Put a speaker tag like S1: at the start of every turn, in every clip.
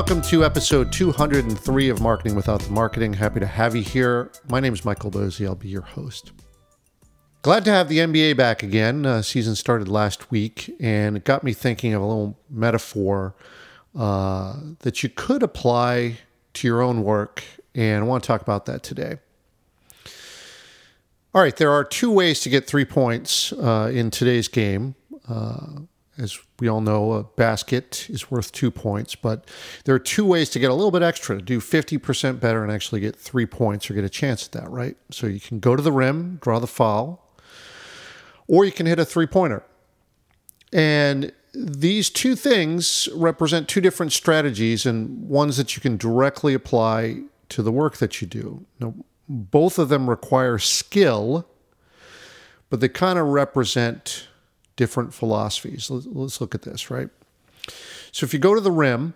S1: welcome to episode 203 of Marketing Without the Marketing. Happy to have you here. My name is Michael Bozie. I'll be your host. Glad to have the NBA back again. Uh, season started last week, and it got me thinking of a little metaphor uh, that you could apply to your own work, and I want to talk about that today. All right, there are two ways to get three points uh, in today's game. As we all know, a basket is worth two points, but there are two ways to get a little bit extra to do 50% better and actually get three points or get a chance at that, right? So you can go to the rim, draw the foul, or you can hit a three pointer. And these two things represent two different strategies and ones that you can directly apply to the work that you do. Now, both of them require skill, but they kind of represent different philosophies. Let's, look at this, right? So if you go to the rim,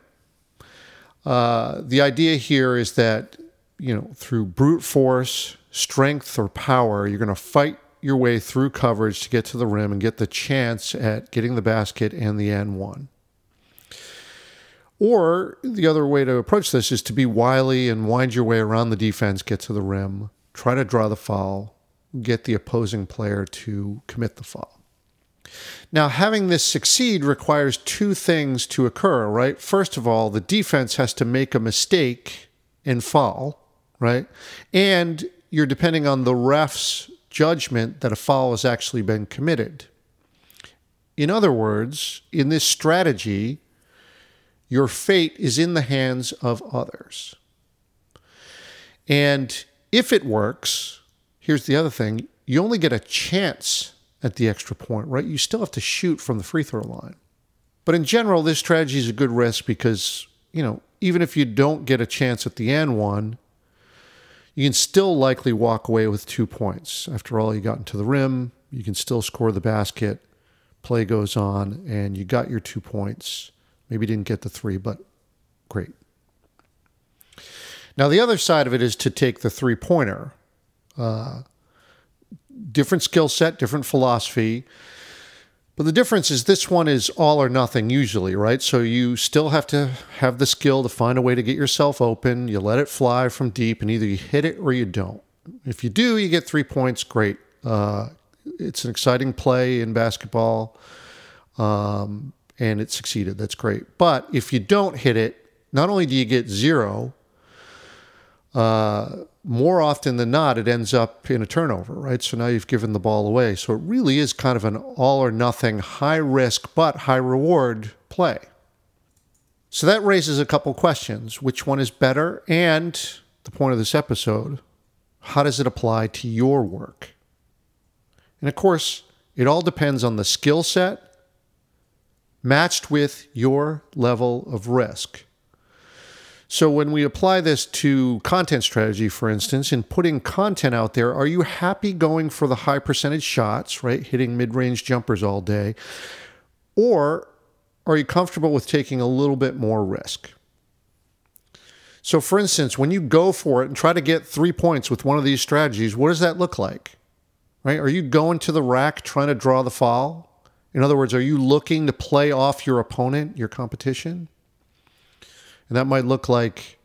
S1: uh, the idea here is that, you know, through brute force, strength, or power, you're going to fight your way through coverage to get to the rim and get the chance at getting the basket and the and-one. Or the other way to approach this is to be wily and wind your way around the defense, get to the rim, try to draw the foul, get the opposing player to commit the foul. Now, having this succeed requires two things to occur, right? First of all, the defense has to make a mistake and fall, right? And you're depending on the ref's judgment that a foul has actually been committed. In other words, in this strategy, your fate is in the hands of others. And if it works, here's the other thing you only get a chance at the extra point, right? You still have to shoot from the free throw line. But in general, this strategy is a good risk because, you know, even if you don't get a chance at the and-one, you can still likely walk away with two points. After all, you got into the rim, you can still score the basket, play goes on, and you got your two points. Maybe didn't get the three, but great. Now, the other side of it is to take the three pointer. Uh, different skill set, different philosophy. But the difference is this one is all or nothing usually, right? So you still have to have the skill to find a way to get yourself open. You let it fly from deep, and either you hit it or you don't. If you do, you get three points. Great. Uh, it's an exciting play in basketball, um, and it succeeded. That's great. But if you don't hit it, not only do you get zero, uh, more often than not, it ends up in a turnover, right? So now you've given the ball away. So it really is kind of an all or nothing, high risk but high reward play. So that raises a couple questions. Which one is better? And the point of this episode, how does it apply to your work? And of course, it all depends on the skill set matched with your level of risk. So when we apply this to content strategy, for instance, in putting content out there, are you happy going for the high percentage shots, right? Hitting mid range jumpers all day? Or are you comfortable with taking a little bit more risk? So, for instance, when you go for it and try to get three points with one of these strategies, what does that look like? Right? Are you going to the rack trying to draw the foul? In other words, are you looking to play off your opponent, your competition? And that might look like,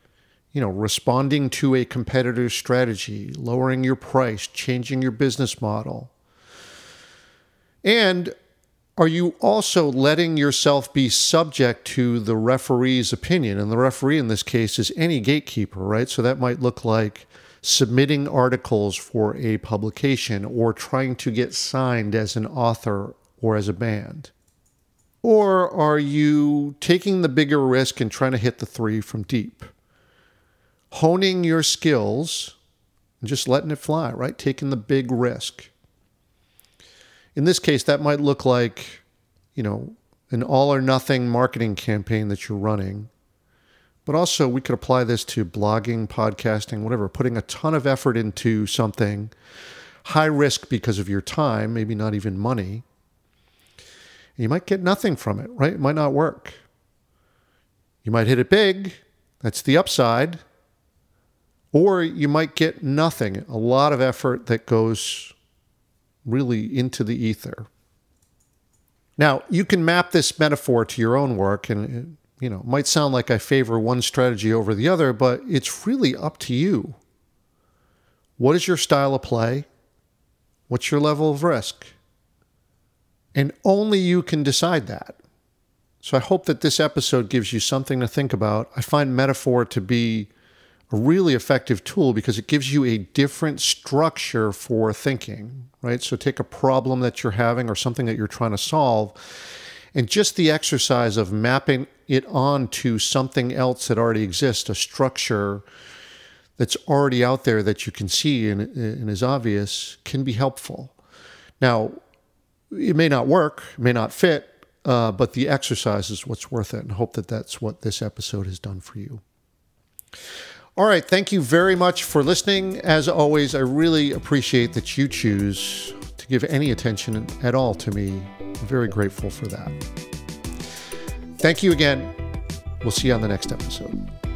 S1: you know, responding to a competitor's strategy, lowering your price, changing your business model. And are you also letting yourself be subject to the referee's opinion? And the referee in this case is any gatekeeper, right? So that might look like submitting articles for a publication or trying to get signed as an author or as a band. Or are you taking the bigger risk and trying to hit the three from deep? Honing your skills and just letting it fly, right? Taking the big risk. In this case, that might look like, you know, an all or nothing marketing campaign that you're running. But also, we could apply this to blogging, podcasting, whatever, putting a ton of effort into something, high risk because of your time, maybe not even money you might get nothing from it, right? It might not work. You might hit it big, that's the upside. Or you might get nothing, a lot of effort that goes really into the ether. Now, you can map this metaphor to your own work, and you know, it might sound like I favor one strategy over the other, but it's really up to you. What is your style of play? What's your level of risk? And only you can decide that. So I hope that this episode gives you something to think about. I find metaphor to be a really effective tool because it gives you a different structure for thinking, right? So take a problem that you're having or something that you're trying to solve, and just the exercise of mapping it onto something else that already exists, a structure that's already out there that you can see and, and is obvious, can be helpful. Now, it may not work, may not fit, uh, but the exercise is what's worth it. And hope that that's what this episode has done for you. All right. Thank you very much for listening. As always, I really appreciate that you choose to give any attention at all to me. I'm very grateful for that. Thank you again. We'll see you on the next episode.